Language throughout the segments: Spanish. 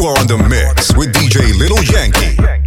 You are on the mix with DJ Little Yankee.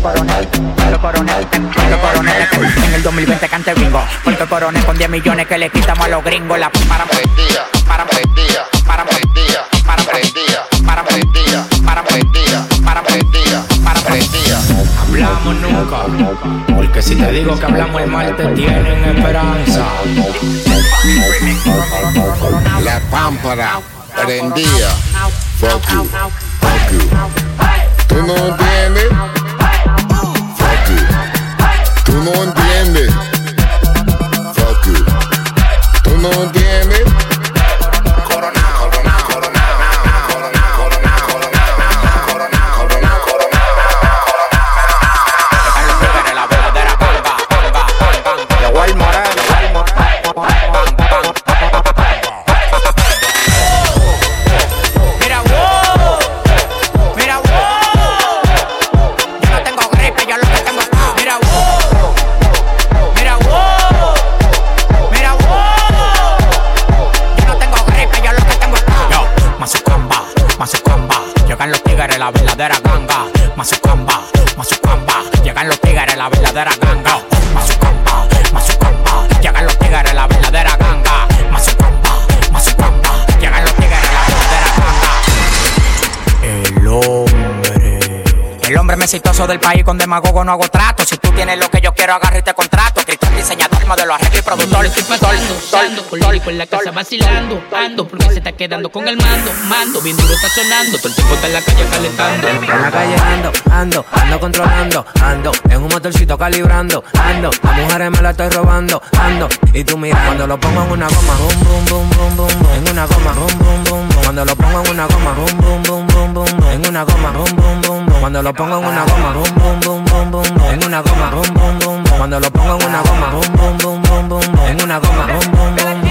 coronel, coronel, coronel, coronel. En el 2020 cante bingo, porque coronel con 10 millones que le quitamos a los gringos la para día, para día, para día, para día, para día, para día, para para. Hablamos nunca, porque si te digo que hablamos el martes tienen esperanza. La pámpara prendía. Fuck you. Fuck you. Exitoso del país con demagogo no hago trato. Si tú tienes lo que yo quiero, agarro y te contrato. Cristal, diseñador, modelo, arreglo y productor. Estoy pasando, usando, por la casa vacilando. Ando porque se está quedando con el mando. Mando, bien duro está sonando. Todo el tiempo está en la calle calentando. En la calle ando, ando, ando controlando. Ando, en un motorcito calibrando. Ando, las mujeres me la estoy robando. Ando, y tú mira, cuando lo pongo en una goma, rum, rum, rum, rum, rum, En una goma, rum, rum, rum, cuando lo pongo en una goma, boom, boom, boom, boom, boom, boom. En una goma, boom, boom, boom, boom. Cuando lo pongo en una goma, boom, boom, boom, boom, boom. En una goma, boom, boom, boom. Cuando lo pongo en una goma, boom, boom, boom, boom, boom. En una goma, boom, boom, boom.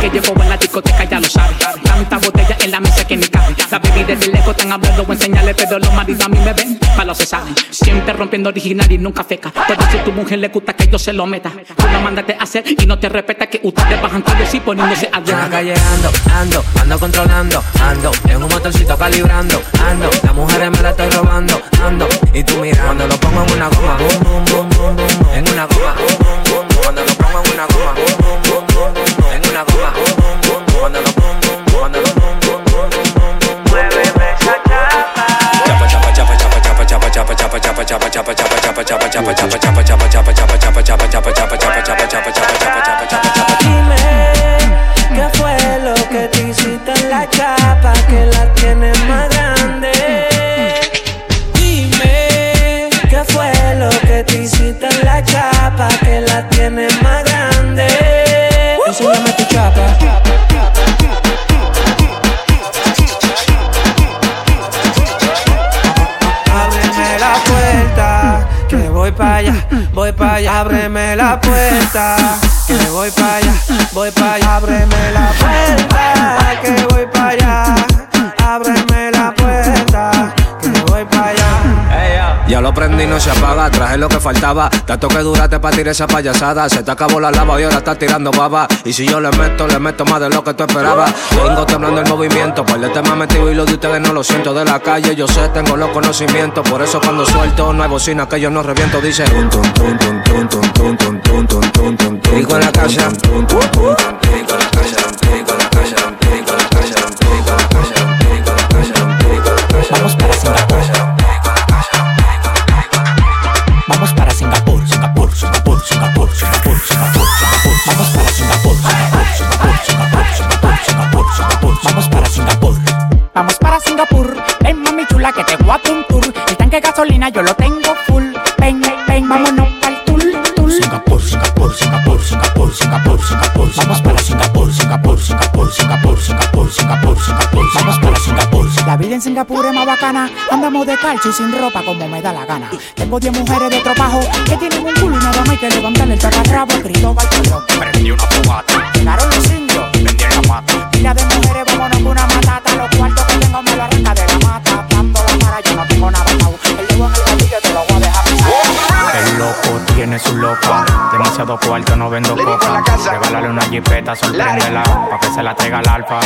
Que llevo a la discoteca ya lo sabe. Tanta botella en la mesa que ni cabe. La baby desde lejos están hablando o enseñarle, pero los maridos a mí me ven. Pa' los se saben. Siempre rompiendo original y nunca feca. Pero si tu mujer le gusta que yo se lo meta, tú la mandaste a hacer y no te respeta que ustedes bajan todos y poniéndose a En la calle ando, ando, ando controlando, ando, en un motorcito calibrando, ando, las mujeres me la estoy robando, ando, y tú mira, cuando lo pongo en una goma, boom, boom, boom, boom, en una goma, boom, boom, boom, cuando lo pongo en una goma, en una goma, cuando lo la puerta, que voy para allá, voy para allá. Ábreme la puerta, lo prendí y no se apaga. Traje lo que faltaba, tanto que duraste para tirar esa payasada. Se te acabó la lava y ahora estás tirando baba. Y si yo le meto, le meto más de lo que tú esperabas. Tengo temblando el movimiento, par de temas metido y lo de ustedes no lo siento. De la calle yo sé, tengo los conocimientos. Por eso cuando suelto no hay bocina que yo no reviento. Dice Rico en la en la casa, rico en la casa, rico en la casa. Vamos para Singapur. Tanque gasolina yo lo tengo full. Ven, ven, vámonos al tour, tour. Singapur, Singapur, Singapur, Singapur, Singapur, Singapur. Vamos para Singapur, Singapur, Singapur, Singapur, Singapur, Singapur, Singapur. Vamos para Singapur. La vida en Singapur es más bacana. Andamos de calcio y sin ropa como me da la gana. Tengo 10 mujeres de trabajo que tienen un culo y nada más que levantarle el taparrabo. Grito Bartolón. Prendí una fogata, Llegaron los indios. vendí en la mata. Pila de mujeres, loco tiene su loca. Demasiado cuarto, no vendo coca. Regálale una jipeta, sorpréndela. Pa' que se la traiga al alfa.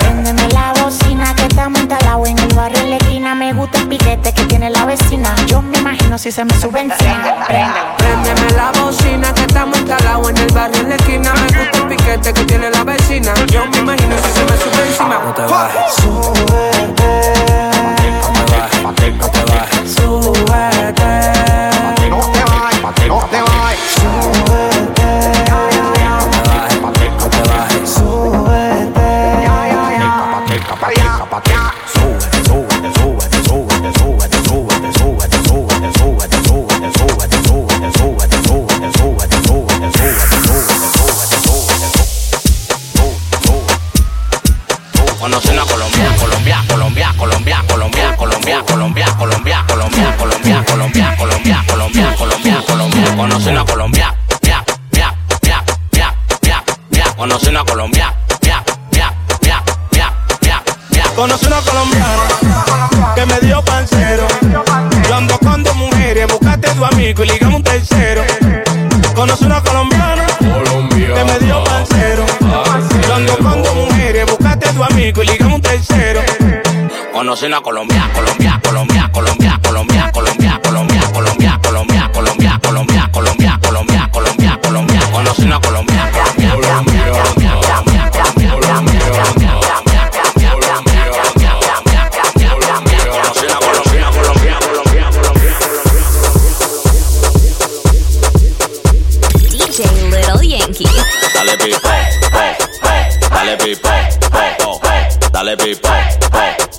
Préndeme la bocina que está muy talado en el barrio en la esquina. Me gusta el piquete que tiene la vecina. Yo me imagino si se me sube encima. Préndeme la bocina que está muy calado en el barrio en la esquina. Me gusta el piquete que tiene la vecina. Yo me imagino si se me sube encima. No te bajes, Súbete, Colombia, Colombia, Colombia, Colombia, Colombia, Colombia, Colombia, Colombia, Colombia, Colombia, Colombia, Colombia, Colombia, Colombia, Colombia. Conoce una Colombia, ya, ya, ya, ya, ya, ya. Conoce una Colombia, ya, ya, ya, ya, ya, ya. Conocí una colombiana que me dio pancero. Yo ando con dos mujeres, buscaste tu amigo y ligamos un tercero. Conocí una colombiana que me dio pancero. Yo ando con dos mujeres, tu amigo y ligamos. Conoce una Colombia, Colombia, Colombia, Colombia, Colombia, Colombia, Colombia, Colombia, Colombia, Colombia, Colombia, Colombia, Colombia, Colombia, Colombia. Conoce una Colombia, Colombia, Colombia, Colombia, Colombia, Colombia, Colombia, Colombia. Dale pipo, po, po, dale pipo, po, po, dale pipo, po, po,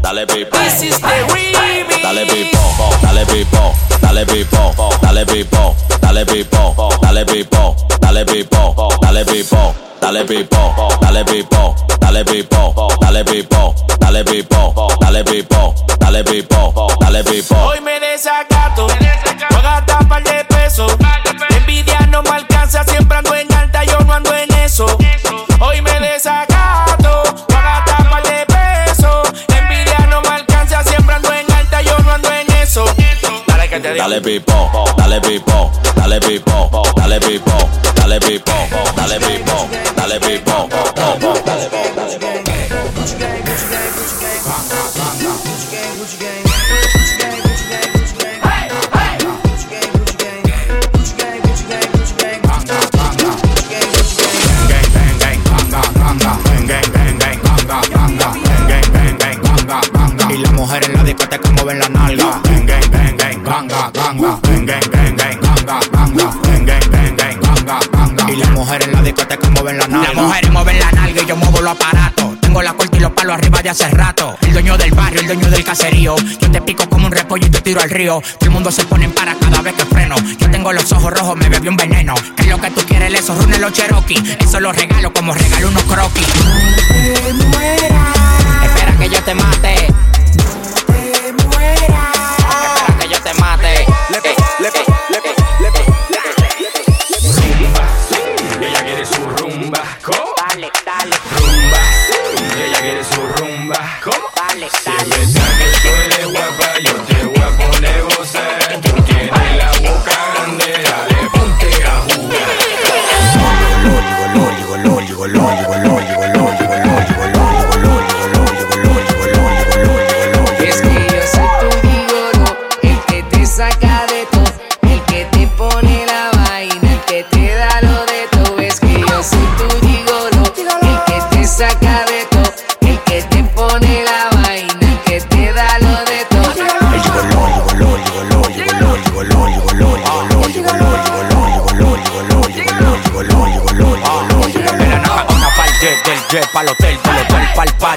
dale pipo. This is the remix. Dale pipo, dale pipo, dale pipo, dale pipo, dale pipo, dale pipo, dale pipo, dale pipo, dale pipo, dale pipo, dale pipo, dale pipo, dale pipo, dale pipo, dale pipo, dale pipo. Hoy me desacato, Dale digo. Dale pipo, dale pipo, dale pipo, dale pipo, dale pipo, dale pipo, dale pipo, los palos arriba de hace rato. El dueño del barrio, el dueño del caserío. Yo te pico como un repollo y te tiro al río. Todo el mundo se pone en para cada vez que freno. Yo tengo los ojos rojos, me bebí un veneno. ¿Qué es lo que tú quieres? Esos runes los Cherokee. Eso los regalo como regalo unos croquis. Espera que yo te mate. Espera que yo te mate. Ella quiere su rumba. Dale, dale.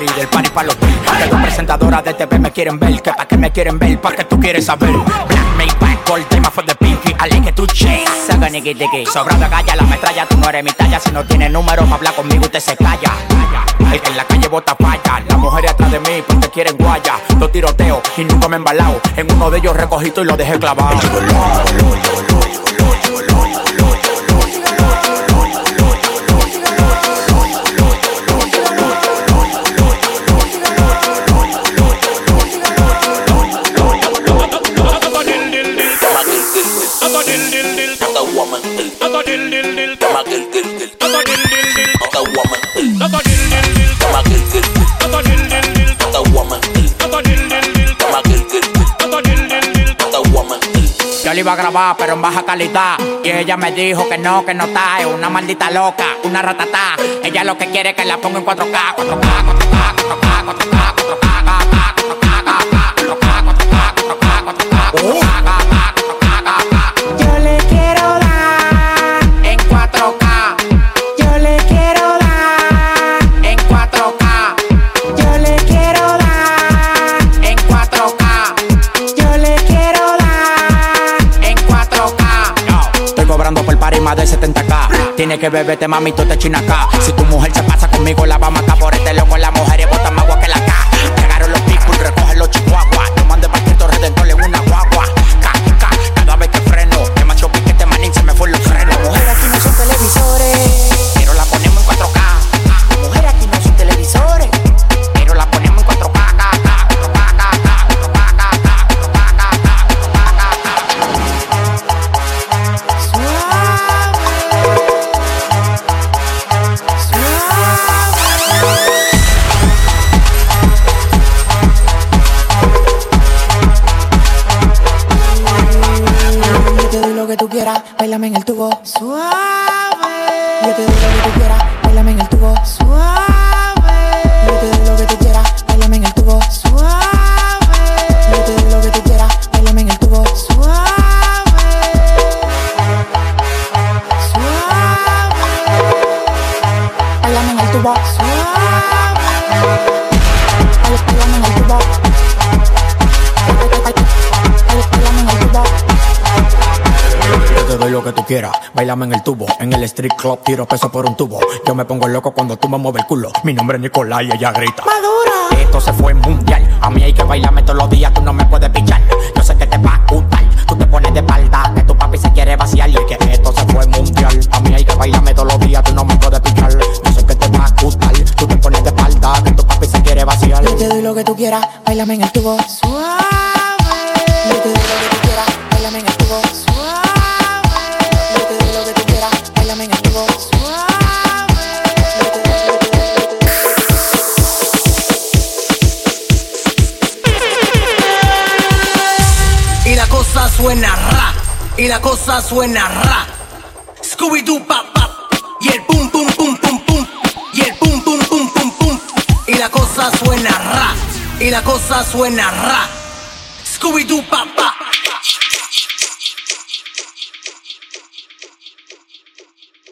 Party, del party pa'l hotel. Que dos presentadoras de TV me quieren ver, que pa' que me quieren ver, pa' que tú quieres saber. Black Maybach, gold tema for the pinky, I like it chase. Saca niki tiki, sobrando calla la metralla, tú no eres mi talla. Si no tienes número pa' hablar conmigo, usted se calla. En la calle bota falla, las mujeres atrás de mí porque quieren guaya. Dos tiroteos y nunca me he embalado. En uno de ellos recogito y lo dejé clavado. Yo le iba a grabar, pero en baja calidad. Y ella me dijo que no, que no está. Es una maldita loca, una ratatá. Ella lo que quiere es que la ponga en 4K, 4K, 4K, 4K, 4K, 4K, 4K, 70k. Tiene que beberte, mami, tú te china acá. Si tu mujer se pasa conmigo, la vamos a por este loco. La mujer y bota más agua que la K. Llegaron los people, recogen los chihuahuas. Tú quieras, bailame en el tubo. En el street club tiro peso por un tubo. Yo me pongo loco cuando tú me mueves el culo. Mi nombre es Nicolai y ella grita. Madura. Esto se fue mundial. A mí hay que bailarme todos los días, tú no me puedes pichar. Yo sé que te va a gustar. Tú te pones de espalda, que tu papi se quiere vaciar. Y que esto se fue mundial. A mí hay que bailarme todos los días, tú no me puedes pichar. Yo sé que te va a gustar. Tú te pones de espalda, que tu papi se quiere vaciar. Yo te doy lo que tú quieras, bailame en el tubo. Y la cosa suena ra. Scooby-Doo pap pap, y el pum pum pum pum pum, y el pum pum pum pum pum. Y la cosa suena ra, y la cosa suena ra. Scooby-Doo pap pap.